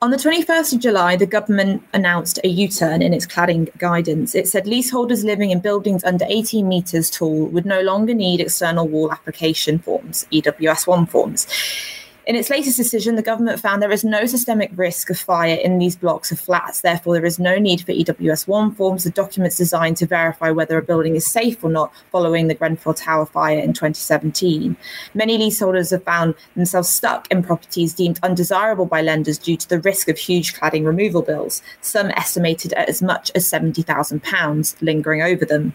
On the 21st of July, the government announced a U turn in its cladding guidance. It said leaseholders living in buildings under 18 metres tall would no longer need external wall application forms, EWS1 forms. In its latest decision, the government found there is no systemic risk of fire in these blocks of flats. Therefore, there is no need for EWS1 forms, the documents designed to verify whether a building is safe or not following the Grenfell Tower fire in 2017. Many leaseholders have found themselves stuck in properties deemed undesirable by lenders due to the risk of huge cladding removal bills, some estimated at as much as £70,000 lingering over them.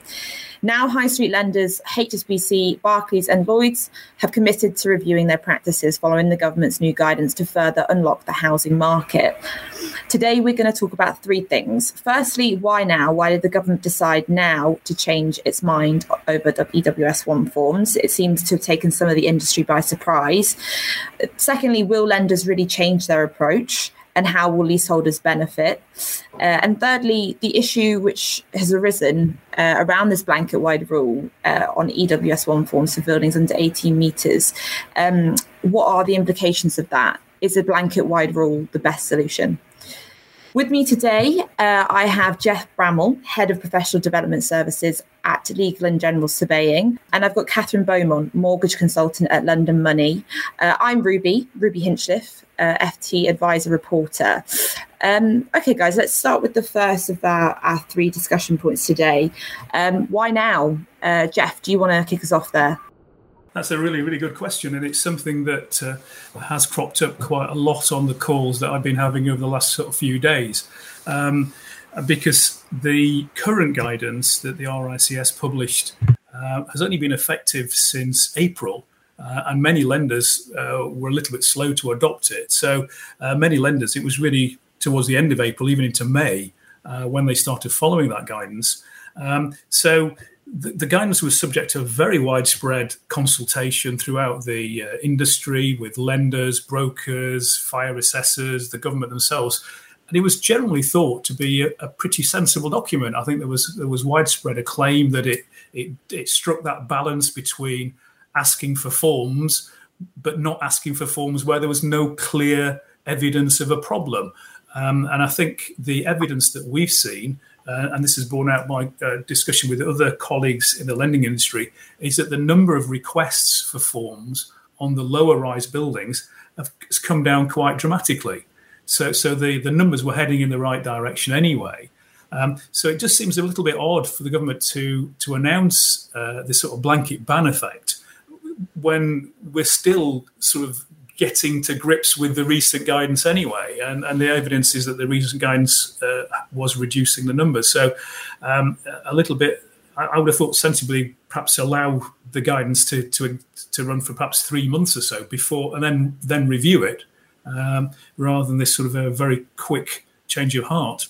Now, high street lenders HSBC, Barclays, and Lloyds have committed to reviewing their practices following the government's new guidance to further unlock the housing market. Today, we're going to talk about three things. Firstly, why now? Why did the government decide now to change its mind over the EWS1 forms? It seems to have taken some of the industry by surprise. Secondly, will lenders really change their approach? And how will leaseholders benefit? Uh, and thirdly, the issue which has arisen uh, around this blanket wide rule uh, on EWS1 forms for buildings under 18 metres. Um, what are the implications of that? Is a blanket wide rule the best solution? With me today, uh, I have Jeff Bramall, Head of Professional Development Services at Legal and General Surveying, and I've got Catherine Beaumont, Mortgage Consultant at London Money. Uh, I'm Ruby, Ruby Hinchliffe, uh, FT Adviser Reporter. Um, okay, guys, let's start with the first of our, our three discussion points today. Um, why now? Uh, Jeff, do you want to kick us off there? That's a really, really good question, and it's something that uh, has cropped up quite a lot on the calls that I've been having over the last sort of few days. Um, because the current guidance that the RICS published uh, has only been effective since April, uh, and many lenders uh, were a little bit slow to adopt it. So, uh, many lenders, it was really towards the end of April, even into May, uh, when they started following that guidance. Um, so, the, the, guidance was subject to very widespread consultation throughout the uh, industry with lenders, brokers, fire assessors, the government themselves. And it was generally thought to be a, a, pretty sensible document. I think there was there was widespread acclaim that it, it it struck that balance between asking for forms but not asking for forms where there was no clear evidence of a problem. Um, and I think the evidence that we've seen uh, and this is borne out by uh, discussion with other colleagues in the lending industry, is that the number of requests for forms on the lower rise buildings has come down quite dramatically. So, so the, the numbers were heading in the right direction anyway. Um, so it just seems a little bit odd for the government to to announce uh, this sort of blanket ban effect when we're still sort of getting to grips with the recent guidance anyway, and, and the evidence is that the recent guidance uh, was reducing the numbers. So, um, a little bit, I, I, would have thought sensibly, perhaps allow the guidance to to to run for perhaps three months or so before, and then then review it, um, rather than this sort of a very quick change of heart.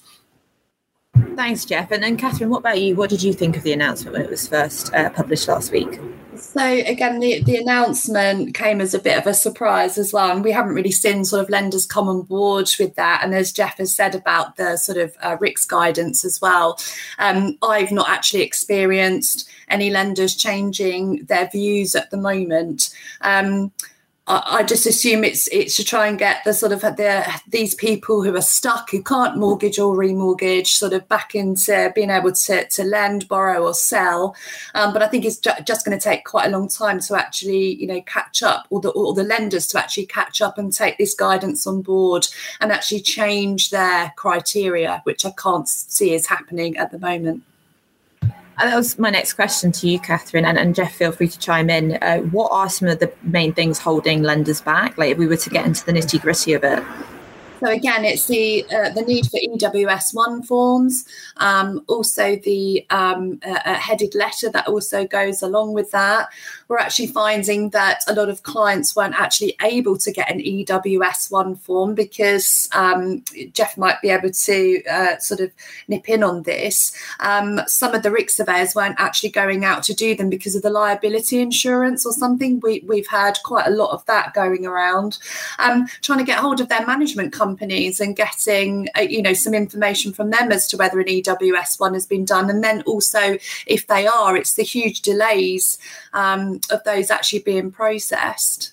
Thanks, Jeff. And then, Catherine, what about you? What did you think of the announcement when it was first uh, published last week? So again, the, the announcement came as a bit of a surprise as well, and we haven't really seen sort of lenders come on board with that. And as Jeff has said about the sort of uh, RICS guidance as well, um, I've not actually experienced any lenders changing their views at the moment. Um, I, just assume it's it's to try and get the sort of the these people who are stuck who can't mortgage or remortgage sort of back into being able to to lend, borrow, or sell. Um, but I think it's ju- just going to take quite a long time to actually you know catch up, or the or the lenders to actually catch up and take this guidance on board and actually change their criteria, which I can't see is happening at the moment. That was my next question to you, Catherine, and, and Jeff, feel free to chime in. Uh, what are some of the main things holding lenders back? Like if we were to get into the nitty gritty of it. So again, it's the uh, the need for EWS one forms, um, also the um, headed letter that also goes along with that. We're actually finding that a lot of clients weren't actually able to get an EWS one form because um, Jeff might be able to uh, sort of nip in on this. Um, some of the RICS surveyors weren't actually going out to do them because of the liability insurance or something. We, we've had quite a lot of that going around. Um, trying to get hold of their management company companies and getting uh, you know some information from them as to whether an EWS one has been done, and then also if they are, it's the huge delays um, of those actually being processed.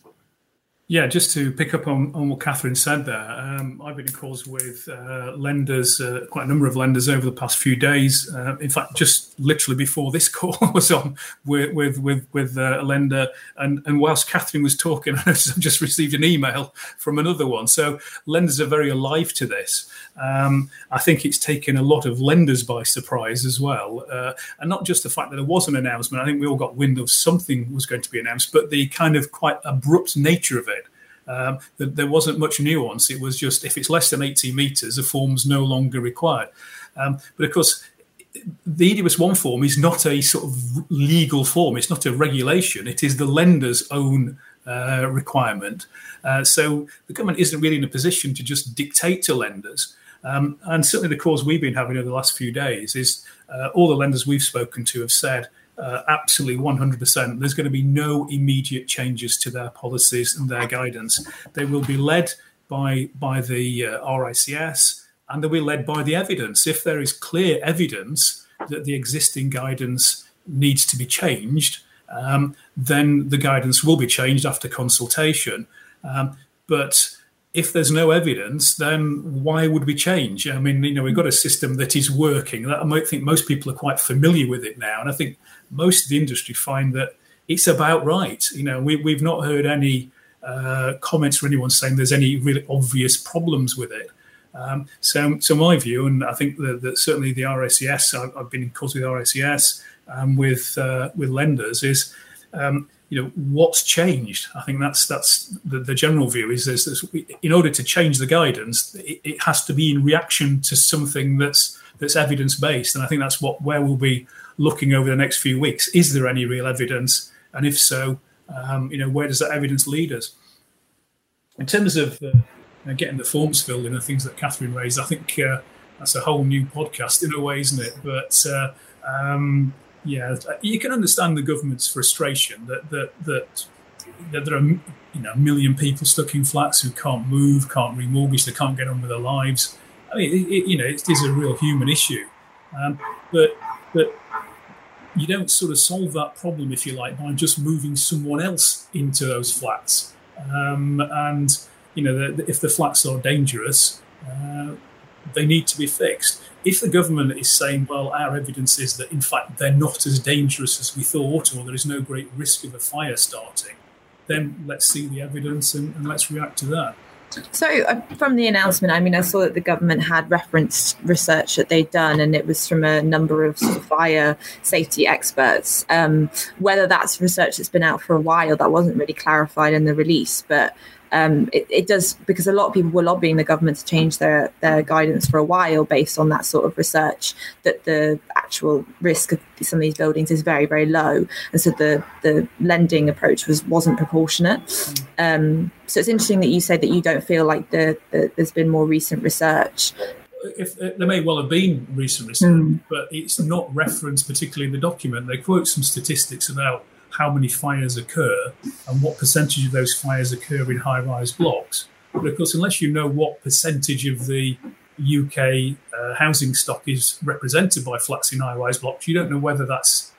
Yeah, just to pick up on, on what Catherine said there, um, I've been in calls with uh, lenders, uh, quite a number of lenders over the past few days. Uh, in fact, just literally before this call was on with with with, with uh, a lender, and and whilst Catherine was talking, I've just received an email from another one. So lenders are very alive to this. Um, I think it's taken a lot of lenders by surprise as well, uh, and not just the fact that there was an announcement. I think we all got wind of something was going to be announced, but the kind of quite abrupt nature of it um, there wasn't much nuance. It was just if it's less than 80 meters, a form's no longer required. Um, but of course, the EWS one form is not a sort of legal form. It's not a regulation. It is the lender's own uh, requirement. Uh, so the government isn't really in a position to just dictate to lenders. Um, and certainly the calls we've been having over the last few days is uh, all the lenders we've spoken to have said uh, absolutely 100%. There's going to be no immediate changes to their policies and their guidance. They will be led by by the uh, RICS and they'll be led by the evidence. If there is clear evidence that the existing guidance needs to be changed, um, then the guidance will be changed after consultation. Um, but if there's no evidence, then why would we change? I mean, you know, we've got a system that is working. I might think most people are quite familiar with it now, and I think most of the industry find that it's about right. You know, we, we've not heard any uh, comments from anyone saying there's any really obvious problems with it. Um, so, so my view, and I think that, certainly the RICS, I've, I've, been in calls with RICS and with uh, with lenders, is um, you know what's changed. I think that's that's the, the general view is this, in order to change the guidance, it, it has to be in reaction to something that's that's evidence based, and I think that's what where we'll be looking over the next few weeks. Is there any real evidence? And if so, um, you know, where does that evidence lead us? In terms of uh, getting the forms filled in and things that Catherine raised, I think uh, that's a whole new podcast in a way, isn't it? But uh, um, yeah, you can understand the government's frustration that that that, that there are you know a million people stuck in flats who can't move, can't remortgage, they can't get on with their lives. I mean, it, it, you know, it is a real human issue. Um, but but you don't sort of solve that problem, if you like, by just moving someone else into those flats. Um, and you know, the, the, if the flats are dangerous, uh, they need to be fixed. If the government is saying, well, our evidence is that in fact they're not as dangerous as we thought, or there is no great risk of a fire starting, then let's see the evidence and, and let's react to that. So, uh, from the announcement, I mean, I saw that the government had referenced research that they'd done, and it was from a number of, fire safety experts. Um, whether that's research that's been out for a while, that wasn't really clarified in the release. But um, it, it, does because a lot of people were lobbying the government to change their their guidance for a while based on that sort of research that the actual risk of some of these buildings is very very low and so the the lending approach was wasn't proportionate um, so it's interesting that you say that you don't feel like the, the there's been more recent research if, uh, there may well have been recent research, mm. but it's not referenced particularly in the document. They quote some statistics about how many fires occur and what percentage of those fires occur in high rise blocks. But of course, unless you know what percentage of the UK uh, housing stock is represented by flats in high rise blocks, you don't know whether that's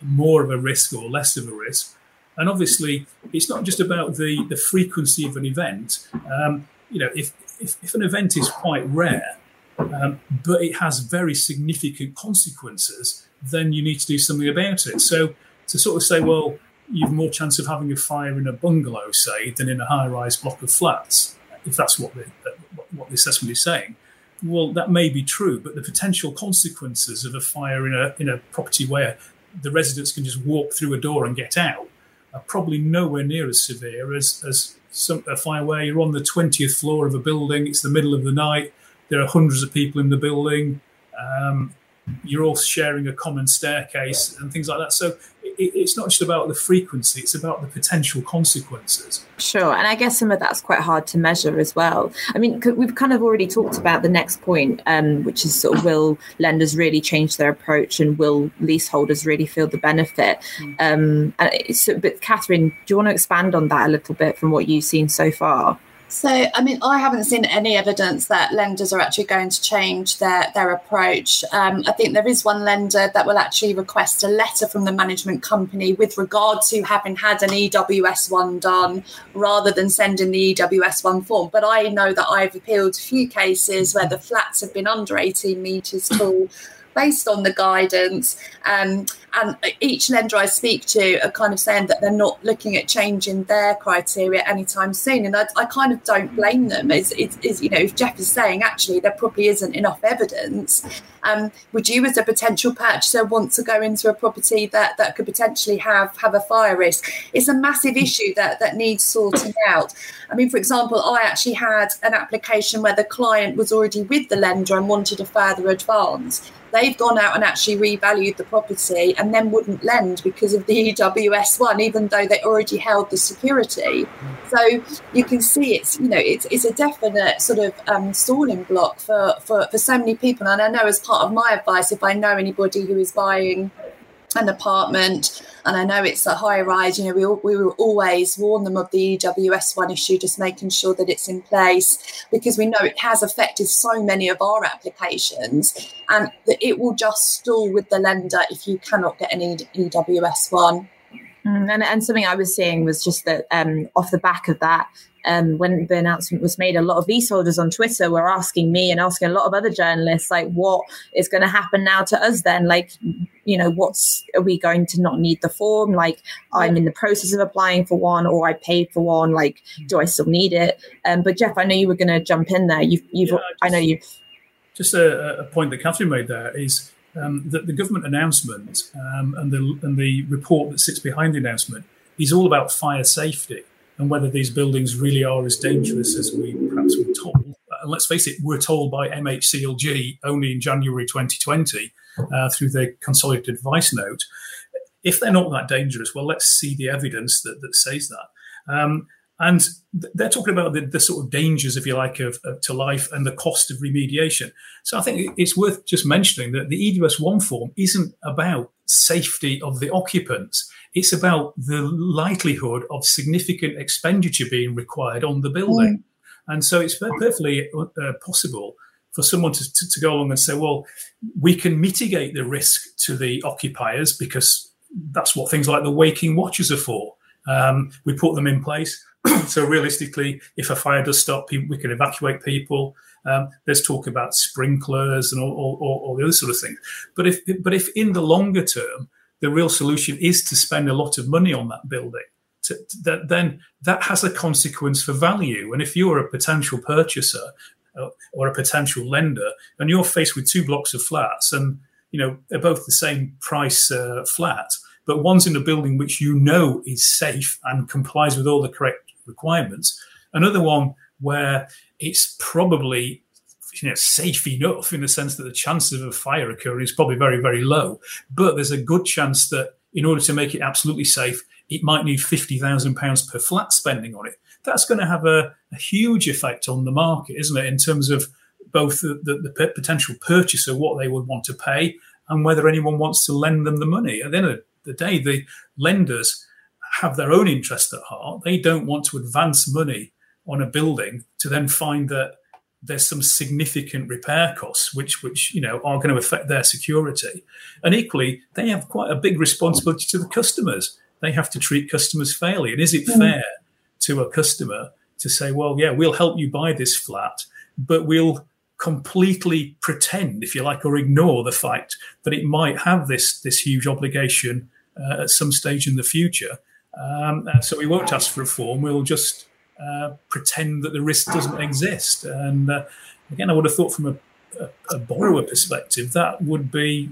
more of a risk or less of a risk. And obviously, it's not just about the, the frequency of an event. Um, you know, if, if, if, an event is quite rare, um, but it has very significant consequences, then you need to do something about it. So to sort of say, well, you've more chance of having a fire in a bungalow, say, than in a high-rise block of flats, if that's what the, what the assessment is saying. Well, that may be true, but the potential consequences of a fire in a in a property where the residents can just walk through a door and get out are probably nowhere near as severe as as some, a fire where you're on the twentieth floor of a building. It's the middle of the night. There are hundreds of people in the building. Um, you're all sharing a common staircase and things like that. So it, it's not just about the frequency; it's about the potential consequences. Sure, and I guess some of that's quite hard to measure as well. I mean, we've kind of already talked about the next point, um, which is sort of will lenders really change their approach, and will leaseholders really feel the benefit? Mm. Um, so, but Catherine, do you want to expand on that a little bit from what you've seen so far? So, I mean, I haven't seen any evidence that lenders are actually going to change their, their approach. Um, I think there is one lender that will actually request a letter from the management company with regard to having had an EWS1 done rather than sending the EWS1 form. But I know that I've appealed a few cases where the flats have been under 18 metres tall based on the guidance. Um, and each lender I speak to are kind of saying that they're not looking at changing their criteria anytime soon. And I, I kind of don't blame them. It's, you know, if Jeff is saying actually there probably isn't enough evidence, um, would you as a potential purchaser want to go into a property that, that could potentially have, have a fire risk? It's a massive issue that, that needs sorting out. I mean, for example, I actually had an application where the client was already with the lender and wanted a further advance they've gone out and actually revalued the property and then wouldn't lend because of the EWS one, even though they already held the security. So you can see it's you know it's it's a definite sort of um, stalling block for, for for so many people. And I know as part of my advice, if I know anybody who is buying an apartment and I know it's a high rise, you know, we, we will always warn them of the EWS1 issue, just making sure that it's in place because we know it has affected so many of our applications and that it will just stall with the lender if you cannot get an EWS1. Mm, and, and something I was seeing was just that um, off the back of that, um, when the announcement was made, a lot of leaseholders on Twitter were asking me and asking a lot of other journalists, like, what is going to happen now to us then? Like, you know, what's are we going to not need the form? Like, I'm in the process of applying for one, or I paid for one. Like, do I still need it? Um, but Jeff, I know you were going to jump in there. You've, you've, yeah, just, I know you've. Just a, a point that Catherine made there is um, that the government announcement um, and the and the report that sits behind the announcement is all about fire safety and whether these buildings really are as dangerous as we perhaps were told. And let's face it, we're told by MHCLG only in January 2020 uh, through their consolidated advice note. If they're not that dangerous, well, let's see the evidence that, that says that. Um, and they're talking about the, the, sort of dangers, if you like, of, of, to life and the cost of remediation. So I think it's worth just mentioning that the EWS1 form isn't about safety of the occupants. It's about the likelihood of significant expenditure being required on the building. Mm. And so it's perfectly uh, possible for someone to, to, to, go along and say, well, we can mitigate the risk to the occupiers because that's what things like the waking watches are for. Um, we put them in place. so realistically, if a fire does stop, we can evacuate people. Um, there's talk about sprinklers and all, all, all, the other sort of things. But if but if in the longer term the real solution is to spend a lot of money on that building, to, to, that, then that has a consequence for value. And if you're a potential purchaser uh, or a potential lender, and you're faced with two blocks of flats, and you know they're both the same price uh, flat, but one's in a building which you know is safe and complies with all the correct requirements, another one where it's probably you know, safe enough in the sense that the chances of a fire occurring is probably very, very low. But there's a good chance that in order to make it absolutely safe, it might need £50,000 per flat spending on it. That's going to have a, a, huge effect on the market, isn't it, in terms of both the, the, the, potential purchaser, what they would want to pay, and whether anyone wants to lend them the money. At the end of the day, the lenders have their own interest at heart. They don't want to advance money on a building to then find that there's some significant repair costs which which you know are going to affect their security and equally they have quite a big responsibility to the customers they have to treat customers fairly and is it mm. fair to a customer to say well yeah we'll help you buy this flat but we'll completely pretend if you like or ignore the fact that it might have this this huge obligation uh, at some stage in the future um, so we won't ask for a form we'll just uh, pretend that the risk doesn't exist. And uh, again, I would have thought from a, a, a, borrower perspective that would be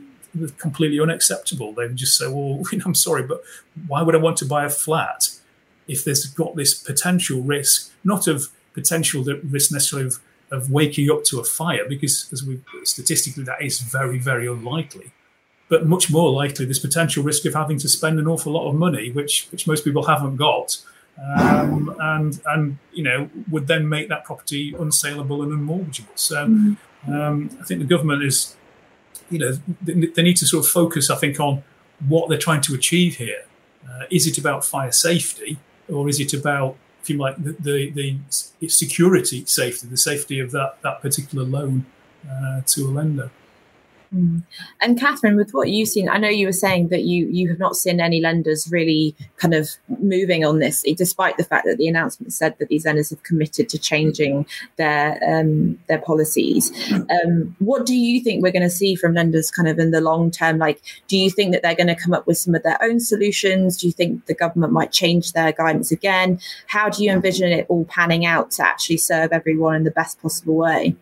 completely unacceptable. They would just say, "Well, I'm sorry, but why would I want to buy a flat if there's got this potential risk, not of potential risk necessarily of, of waking up to a fire, because as we statistically that is very, very unlikely." But much more likely, this potential risk of having to spend an awful lot of money, which which most people haven't got, um, and and you know would then make that property unsaleable and unmortgageable. So mm-hmm. um, I think the government is, you know, they, they, need to sort of focus, I think, on what they're trying to achieve here. Uh, is it about fire safety, or is it about if you like, the, the, the security, safety, the safety of that, that particular loan uh, to a lender. Mm. And Catherine, with what you've seen, I know you were saying that you you have not seen any lenders really kind of moving on this, despite the fact that the announcement said that these lenders have committed to changing their um, their policies. Um, what do you think we're going to see from lenders, kind of in the long term? Like, do you think that they're going to come up with some of their own solutions? Do you think the government might change their guidance again? How do you envision it all panning out to actually serve everyone in the best possible way?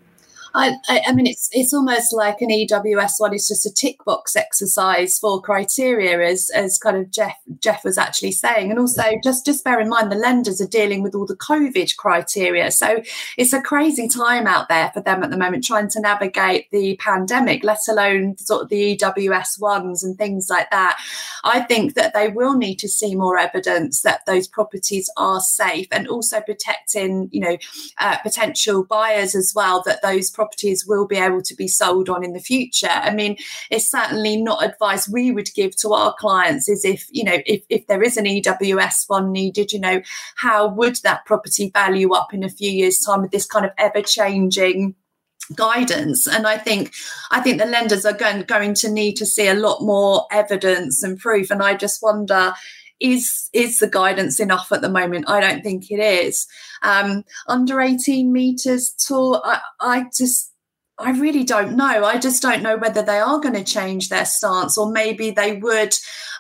I, I, I, mean, it's it's almost like an EWS one. It's just a tick box exercise for criteria, as as kind of Jeff Jeff was actually saying. And also, just just bear in mind, the lenders are dealing with all the COVID criteria, so it's a crazy time out there for them at the moment, trying to navigate the pandemic, let alone sort of the EWS ones and things like that. I think that they will need to see more evidence that those properties are safe, and also protecting, you know, uh, potential buyers as well. That those properties will be able to be sold on in the future. I mean, it's certainly not advice we would give to our clients is if, you know, if, if there is an EWS one needed, you know, how would that property value up in a few years' time with this kind of ever changing guidance and i think i think the lenders are going, going to need to see a lot more evidence and proof and i just wonder is is the guidance enough at the moment? I don't think it is. Um, under 18 meters tall, I, I just I really don't know. I just don't know whether they are going to change their stance, or maybe they would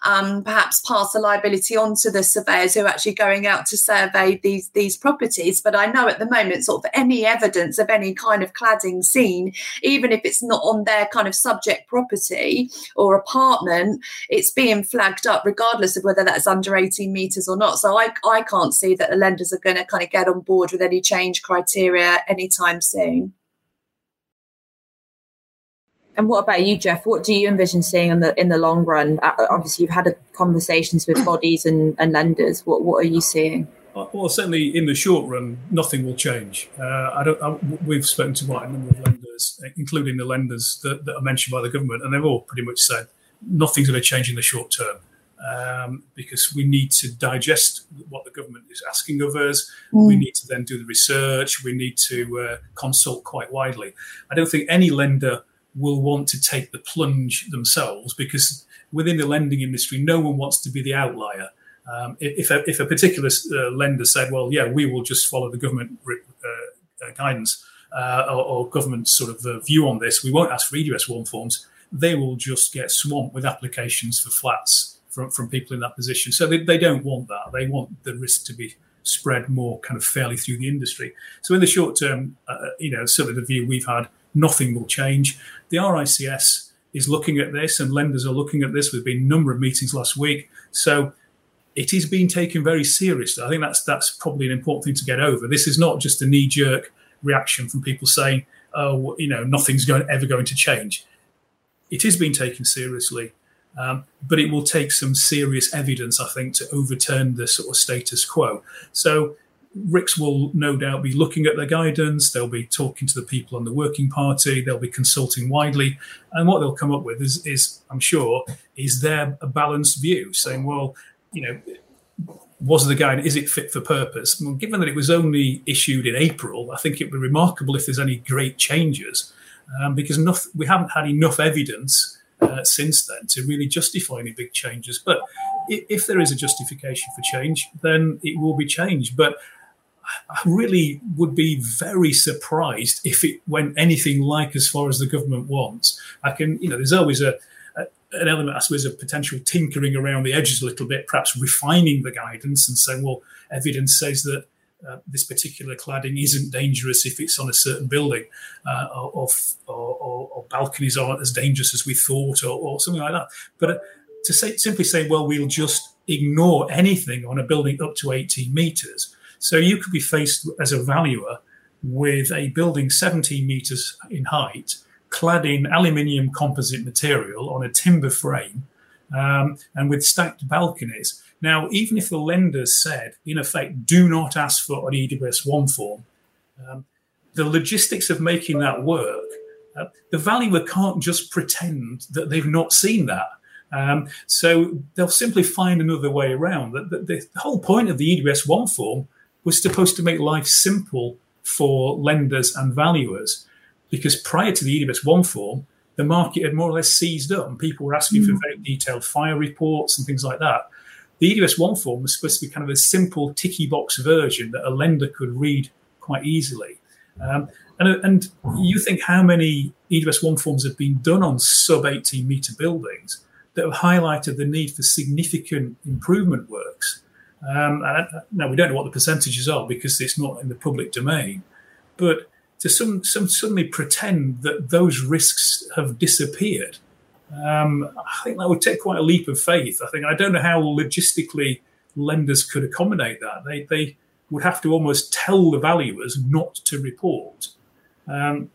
um, perhaps pass the liability on to the surveyors who are actually going out to survey these these properties. But I know at the moment, sort of any evidence of any kind of cladding seen, even if it's not on their kind of subject property or apartment, it's being flagged up regardless of whether that's under 18 meters or not. So I I can't see that the lenders are going to kind of get on board with any change criteria anytime soon. And what about you, Jeff? What do you envision seeing in the in the long run? Uh, obviously, you've had conversations with bodies and, and lenders. What what are you seeing? Well, certainly in the short run, nothing will change. Uh, I don't. I, we've spoken to quite a number of lenders, including the lenders that, that, are mentioned by the government, and they've all pretty much said nothing's going to change in the short term um, because we need to digest what the government is asking of us. Mm. We need to then do the research. We need to uh, consult quite widely. I don't think any lender will want to take the plunge themselves because within the lending industry, no one wants to be the outlier. Um, if, a, if a particular uh, lender said, well, yeah, we will just follow the government uh, uh, guidance uh, or, or, government sort of uh, view on this, we won't ask for EWS one forms, they will just get swamped with applications for flats from, from people in that position. So they, they don't want that. They want the risk to be spread more kind of fairly through the industry. So in the short term, uh, you know, certainly the view we've had nothing will change. The RICS is looking at this, and lenders are looking at this. There's been a number of meetings last week, so it is being taken very seriously. I think that's that's probably an important thing to get over. This is not just a knee jerk reaction from people saying, "Oh, you know, nothing's going, ever going to change." It is being taken seriously, um, but it will take some serious evidence, I think, to overturn the sort of status quo. So RICS will no doubt be looking at their guidance. They'll be talking to the people on the working party. They'll be consulting widely, and what they'll come up with is, is I'm sure, is their a balanced view, saying, well, you know, was the guide is it fit for purpose? Well, given that it was only issued in April, I think it would be remarkable if there's any great changes, um, because enough, we haven't had enough evidence uh, since then to really justify any big changes. But if there is a justification for change, then it will be changed. But I really would be very surprised if it went anything like as far as the government wants. I can, you know, there's always a, a an element, I suppose, of potential tinkering around the edges a little bit, perhaps refining the guidance and saying, well, evidence says that uh, this particular cladding isn't dangerous if it's on a certain building, uh, or, or, or, or, balconies aren't as dangerous as we thought, or, something like that. But uh, to say, simply say, well, we'll just ignore anything on a building up to 18 meters so you could be faced as a valuer with a building 17 meters in height, clad in aluminium composite material on a timber frame, um, and with stacked balconies. Now, even if the lenders said, in effect, do not ask for an EWS 1 form, um, the logistics of making that work, uh, the valuer can't just pretend that they've not seen that. Um, so they'll simply find another way around. The, the, the, whole point of the EWS 1 form was supposed to make life simple for lenders and valuers because prior to the EWS 1 form, the market had more or less seized up and people were asking mm. for very detailed fire reports and things like that. The EWS 1 form was supposed to be kind of a simple ticky box version that a lender could read quite easily. Um, and, and you think how many EWS 1 forms have been done on sub 18 metre buildings that have highlighted the need for significant improvement works. Um, now we don't know what the percentages are because it's not in the public domain, but to some, some suddenly pretend that those risks have disappeared, um, I think that would take quite a leap of faith. I think I don't know how logistically lenders could accommodate that. They they would have to almost tell the valuers not to report. Um,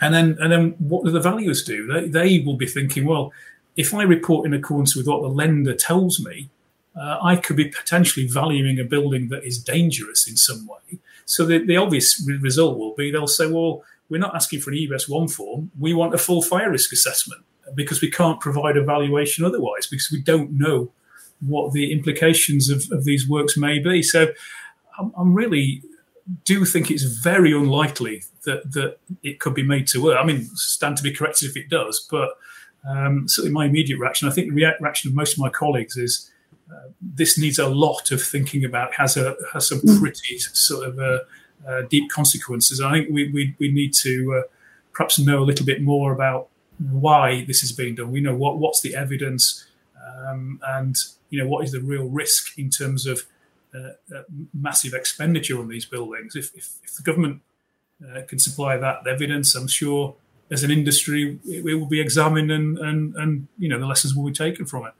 and then and then what do the valuers do? They, they will be thinking, well, if I report in accordance with what the lender tells me, uh, I could be potentially valuing a building that is dangerous in some way. So the, the obvious result will be they'll say, well, we're not asking for an EWS 1 form. We want a full fire risk assessment because we can't provide a valuation otherwise because we don't know what the implications of, of these works may be. So I'm, I'm, really do think it's very unlikely that, that it could be made to work. I mean, stand to be corrected if it does, but um, certainly my immediate reaction, I think the reaction of most of my colleagues is uh, this needs a lot of thinking about. Has a has some mm. pretty sort of uh, uh, deep consequences. I think we we, we need to uh, perhaps know a little bit more about why this is being done. We know what what's the evidence, um, and you know what is the real risk in terms of uh, massive expenditure on these buildings. If, if, if the government can supply that evidence, I'm sure as an industry it, it will be examined and, and and you know the lessons will be taken from it.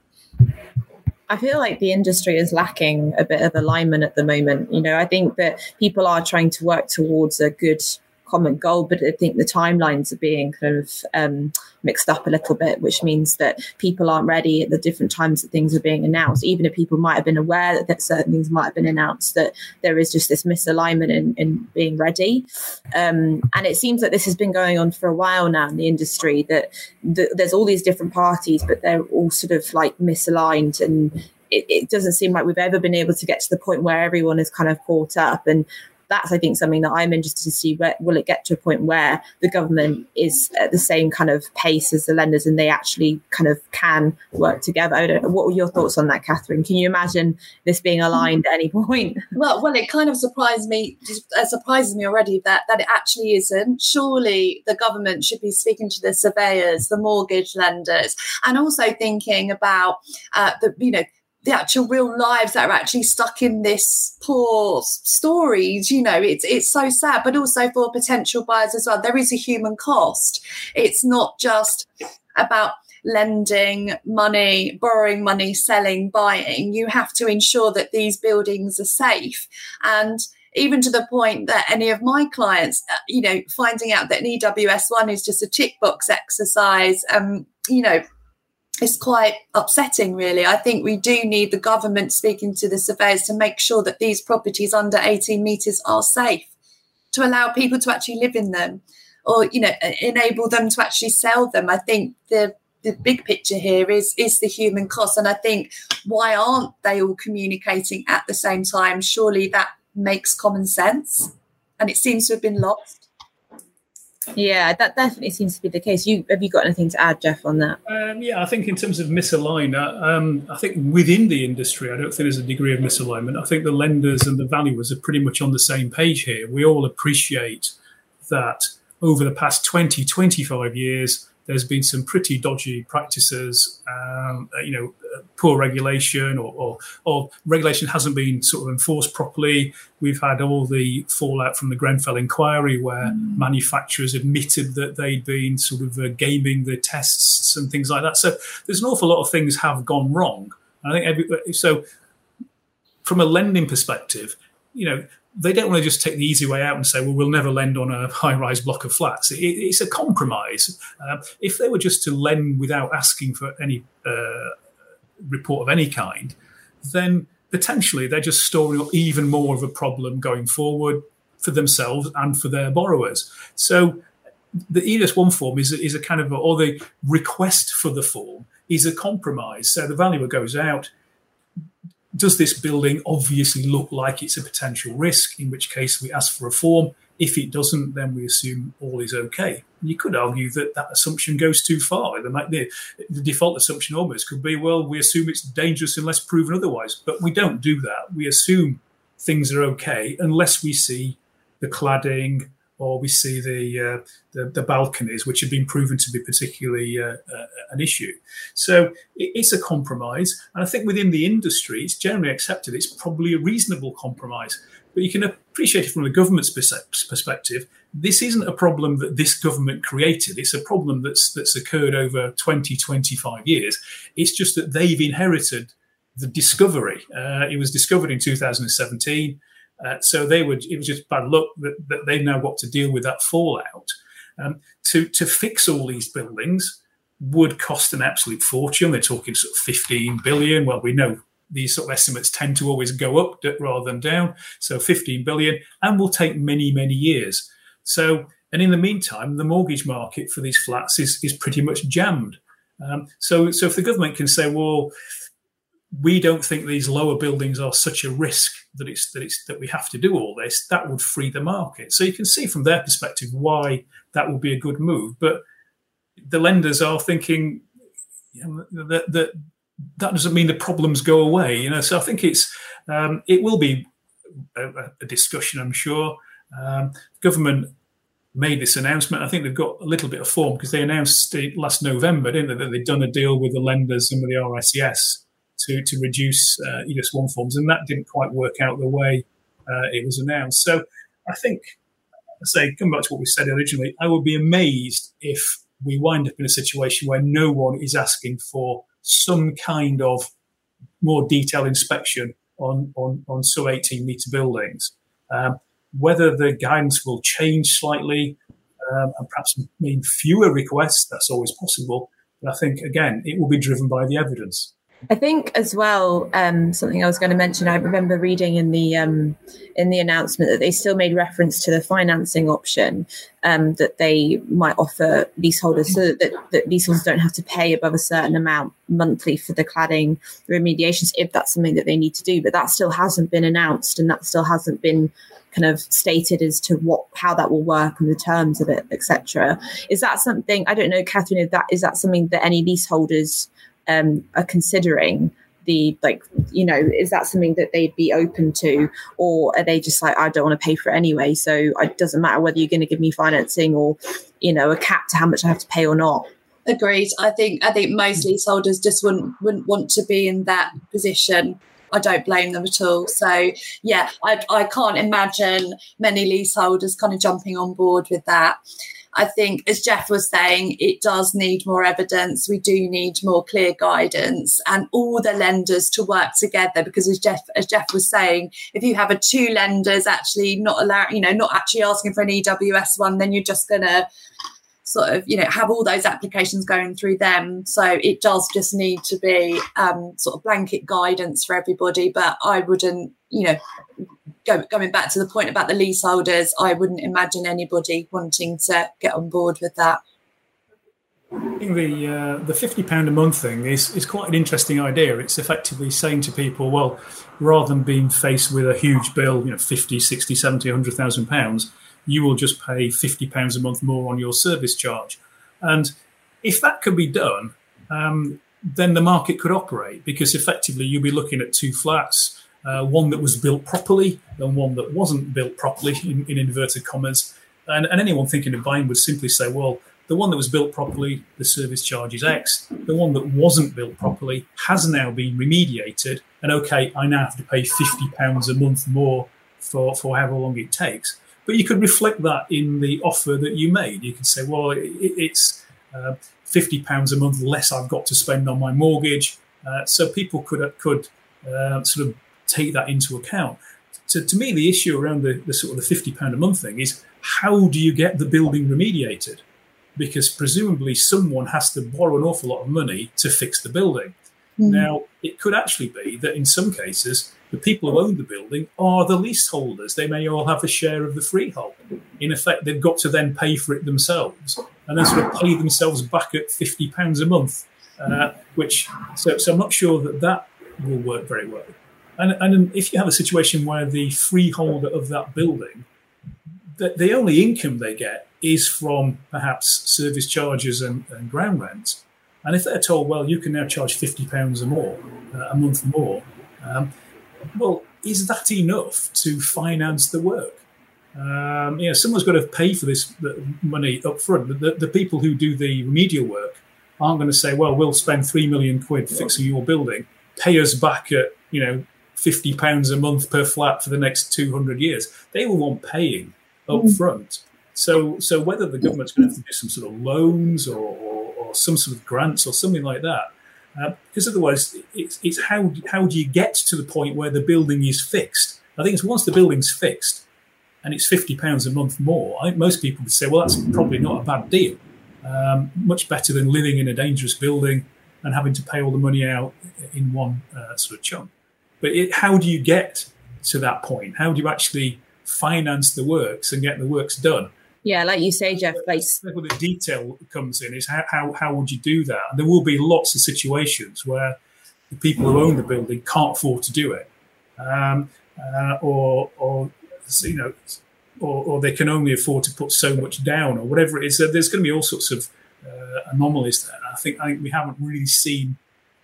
I feel like the industry is lacking a bit of alignment at the moment. You know, I think that people are trying to work towards a good common goal, but I think the timelines are being kind of um, mixed up a little bit, which means that people aren't ready at the different times that things are being announced. Even if people might have been aware that, that certain things might have been announced, that there is just this misalignment in, in being ready. Um, and it seems that this has been going on for a while now in the industry. That the, there's all these different parties, but they're all sort of like misaligned and it, it, doesn't seem like we've ever been able to get to the point where everyone is kind of caught up. And that's I think something that I'm interested to see. Where will it get to a point where the government is at the same kind of pace as the lenders, and they actually kind of can work together? what were your thoughts on that, Catherine? Can you imagine this being aligned at any point? Well, well, it kind of surprised me. It surprises me already that that it actually isn't. Surely the government should be speaking to the surveyors, the mortgage lenders, and also thinking about uh, the you know the actual real lives that are actually stuck in this poor stories you know it's it's so sad but also for potential buyers as well. There is a human cost. It's not just about lending money borrowing money selling buying. You have to ensure that these buildings are safe. And even to the point that any of my clients uh, you know finding out that an ews1 is just a tick box exercise um you know it's quite upsetting, really. I think we do need the government speaking to the surveyors to make sure that these properties under 18 metres are safe, to allow people to actually live in them, or you know, enable them to actually sell them. I think the the big picture here is is the human cost, and I think why aren't they all communicating at the same time? Surely that makes common sense, and it seems to have been lost. Yeah, that definitely seems to be the case. You have you got anything to add, Jeff, on that? Um, yeah, I think in terms of misalignment, um, I think within the industry, I don't think there's a degree of misalignment. I think the lenders and the valuers are pretty much on the same page here. We all appreciate that over the past 20, 25 years, there's been some pretty dodgy practices, um, uh, you know, uh, poor regulation or, or, or, regulation hasn't been sort of enforced properly. We've had all the fallout from the Grenfell inquiry where mm. manufacturers admitted that they'd been sort of uh, gaming the tests and things like that. So there's an awful lot of things have gone wrong. I think every, uh, so. From a lending perspective, you know, they don't want to just take the easy way out and say, well, we'll never lend on a high rise block of flats. It, it's a compromise. Uh, if they were just to lend without asking for any uh, report of any kind, then potentially they're just storing up even more of a problem going forward for themselves and for their borrowers. So the EWS 1 form is, is a kind of, or the request for the form is a compromise. So the valuer goes out, does this building obviously look like it's a potential risk? In which case, we ask for reform. If it doesn't, then we assume all is okay. You could argue that that assumption goes too far. The, the default assumption almost could be, well, we assume it's dangerous unless proven otherwise. But we don't do that. We assume things are okay unless we see the cladding or we see the, uh, the, the balconies, which have been proven to be particularly uh, uh, an issue. So it, it's a compromise, and I think within the industry, it's generally accepted. It's probably a reasonable compromise, but you can appreciate it from the government's perspective. This isn't a problem that this government created. It's a problem that's that's occurred over 20, 25 years. It's just that they've inherited the discovery. Uh, it was discovered in 2017. Uh, so they would. It was just bad luck that, that they've now got to deal with that fallout. Um, to to fix all these buildings would cost an absolute fortune. They're talking sort of 15 billion. Well, we know these sort of estimates tend to always go up rather than down. So 15 billion, and will take many many years. So and in the meantime, the mortgage market for these flats is is pretty much jammed. Um, so so if the government can say, well, we don't think these lower buildings are such a risk that it's that it's that we have to do all this. That would free the market. So you can see from their perspective why that would be a good move. But the lenders are thinking you know, that that that doesn't mean the problems go away. You know, so I think it's um, it will be a, a discussion. I'm sure um, government made this announcement. I think they've got a little bit of form because they announced last November, didn't they, that they'd done a deal with the lenders and with the RICS to, to reduce uh, EWS1 forms, and that didn't quite work out the way uh, it was announced. So I think, I say, come back to what we said originally, I would be amazed if we wind up in a situation where no one is asking for some kind of more detailed inspection on, on, on sub 18 meter buildings. Um, whether the guidance will change slightly um, and perhaps mean fewer requests, that's always possible. But I think, again, it will be driven by the evidence. I think as well, um, something I was going to mention. I remember reading in the um, in the announcement that they still made reference to the financing option um, that they might offer leaseholders, so that, that leaseholders don't have to pay above a certain amount monthly for the cladding remediations if that's something that they need to do. But that still hasn't been announced, and that still hasn't been kind of stated as to what how that will work and the terms of it, etc. Is that something I don't know, Catherine? Is that is that something that any leaseholders um, are considering the like you know is that something that they'd be open to or are they just like i don't want to pay for it anyway so it doesn't matter whether you're going to give me financing or you know a cap to how much i have to pay or not agreed i think i think most leaseholders just wouldn't wouldn't want to be in that position I don't blame them at all. So yeah, I, I can't imagine many leaseholders kind of jumping on board with that. I think, as Jeff was saying, it does need more evidence. We do need more clear guidance and all the lenders to work together because, as Jeff, as Jeff was saying, if you have a two lenders actually not allow, you know, not actually asking for an EWS one, then you're just going to sort of you know have all those applications going through them so it does just need to be um, sort of blanket guidance for everybody but i wouldn't you know go, going back to the point about the leaseholders i wouldn't imagine anybody wanting to get on board with that the uh, the fifty pound a month thing is is quite an interesting idea. It's effectively saying to people, well, rather than being faced with a huge bill, you know, 50, 60, 70, 100,000 pounds, you will just pay £50 a month more on your service charge. And if that could be done, um, then the market could operate because effectively you'll be looking at two flats, uh, one that was built properly and one that wasn't built properly, in, in inverted commas. And, and, anyone thinking of buying would simply say, well, the one that was built properly, the service charge is X. The one that wasn't built properly has now been remediated. And okay, I now have to pay £50 a month more for, for however long it takes. But you could reflect that in the offer that you made. You could say, well, it, it's uh, fifty pounds a month less I've got to spend on my mortgage. Uh, so people could uh, could uh, sort of take that into account. To, to me, the issue around the, the sort of the fifty pound a month thing is how do you get the building remediated? Because presumably someone has to borrow an awful lot of money to fix the building. Mm. Now, it could actually be that in some cases the people who own the building are the leaseholders. They may all have a share of the freehold. In effect, they've got to then pay for it themselves and then sort of pay themselves back at fifty pounds a month. Uh, which so, so I'm not sure that that will work very well. And, and if you have a situation where the freeholder of that building, the, the only income they get is from perhaps service charges and, and ground rent. And if they're told, well, you can now charge £50 or more, uh, a month more, um, well, is that enough to finance the work? Um, you know, someone's got to pay for this money up front. The, the people who do the remedial work aren't going to say, well, we'll spend three million quid fixing your building, pay us back at, you know, 50 pounds a month per flat for the next 200 years. They will want paying up mm. front. So, so whether the government's going to have to do some sort of loans or, or, or some sort of grants or something like that, uh, because otherwise it's, it's how, how do you get to the point where the building is fixed? I think it's once the building's fixed and it's £50 a month more, I think most people would say, well, that's probably not a bad deal. Um, much better than living in a dangerous building and having to pay all the money out in one uh, sort of chunk. But it, how do you get to that point? How do you actually finance the works and get the works done? Yeah, like you say, Jeff. Like where the detail comes in is how, how how would you do that? And there will be lots of situations where the people who own the building can't afford to do it, um, uh, or or you know, or, or, they can only afford to put so much down, or whatever it is. There's going to be all sorts of uh, anomalies there. I think I think we haven't really seen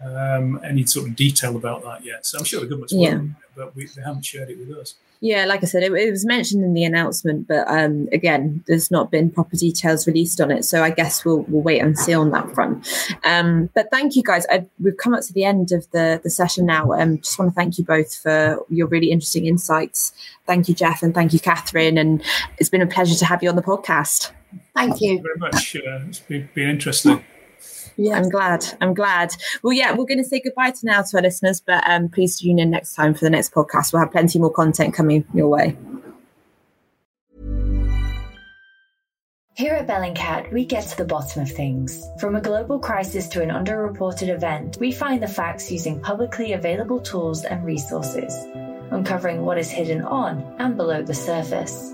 um, any sort of detail about that yet. So I'm sure the government's yeah. working it, but we, they haven't shared it with us. Yeah, like I said, it, it was mentioned in the announcement, but um, again, there's not been proper details released on it. So I guess we'll we'll wait and see on that front. Um, but thank you guys. I, we've come up to the end of the the session now. Um, just want to thank you both for your really interesting insights. Thank you, Jeff, and thank you, Catherine. And it's been a pleasure to have you on the podcast. Thank you. Thank you very much. Uh, it's been, been interesting. Yeah, I'm glad. I'm glad. Well, yeah, we're going to say goodbye to now to our listeners, but um, please tune in next time for the next podcast. We'll have plenty more content coming your way. Here at Bellingcat, we get to the bottom of things. From a global crisis to an underreported event, we find the facts using publicly available tools and resources, uncovering what is hidden on and below the surface.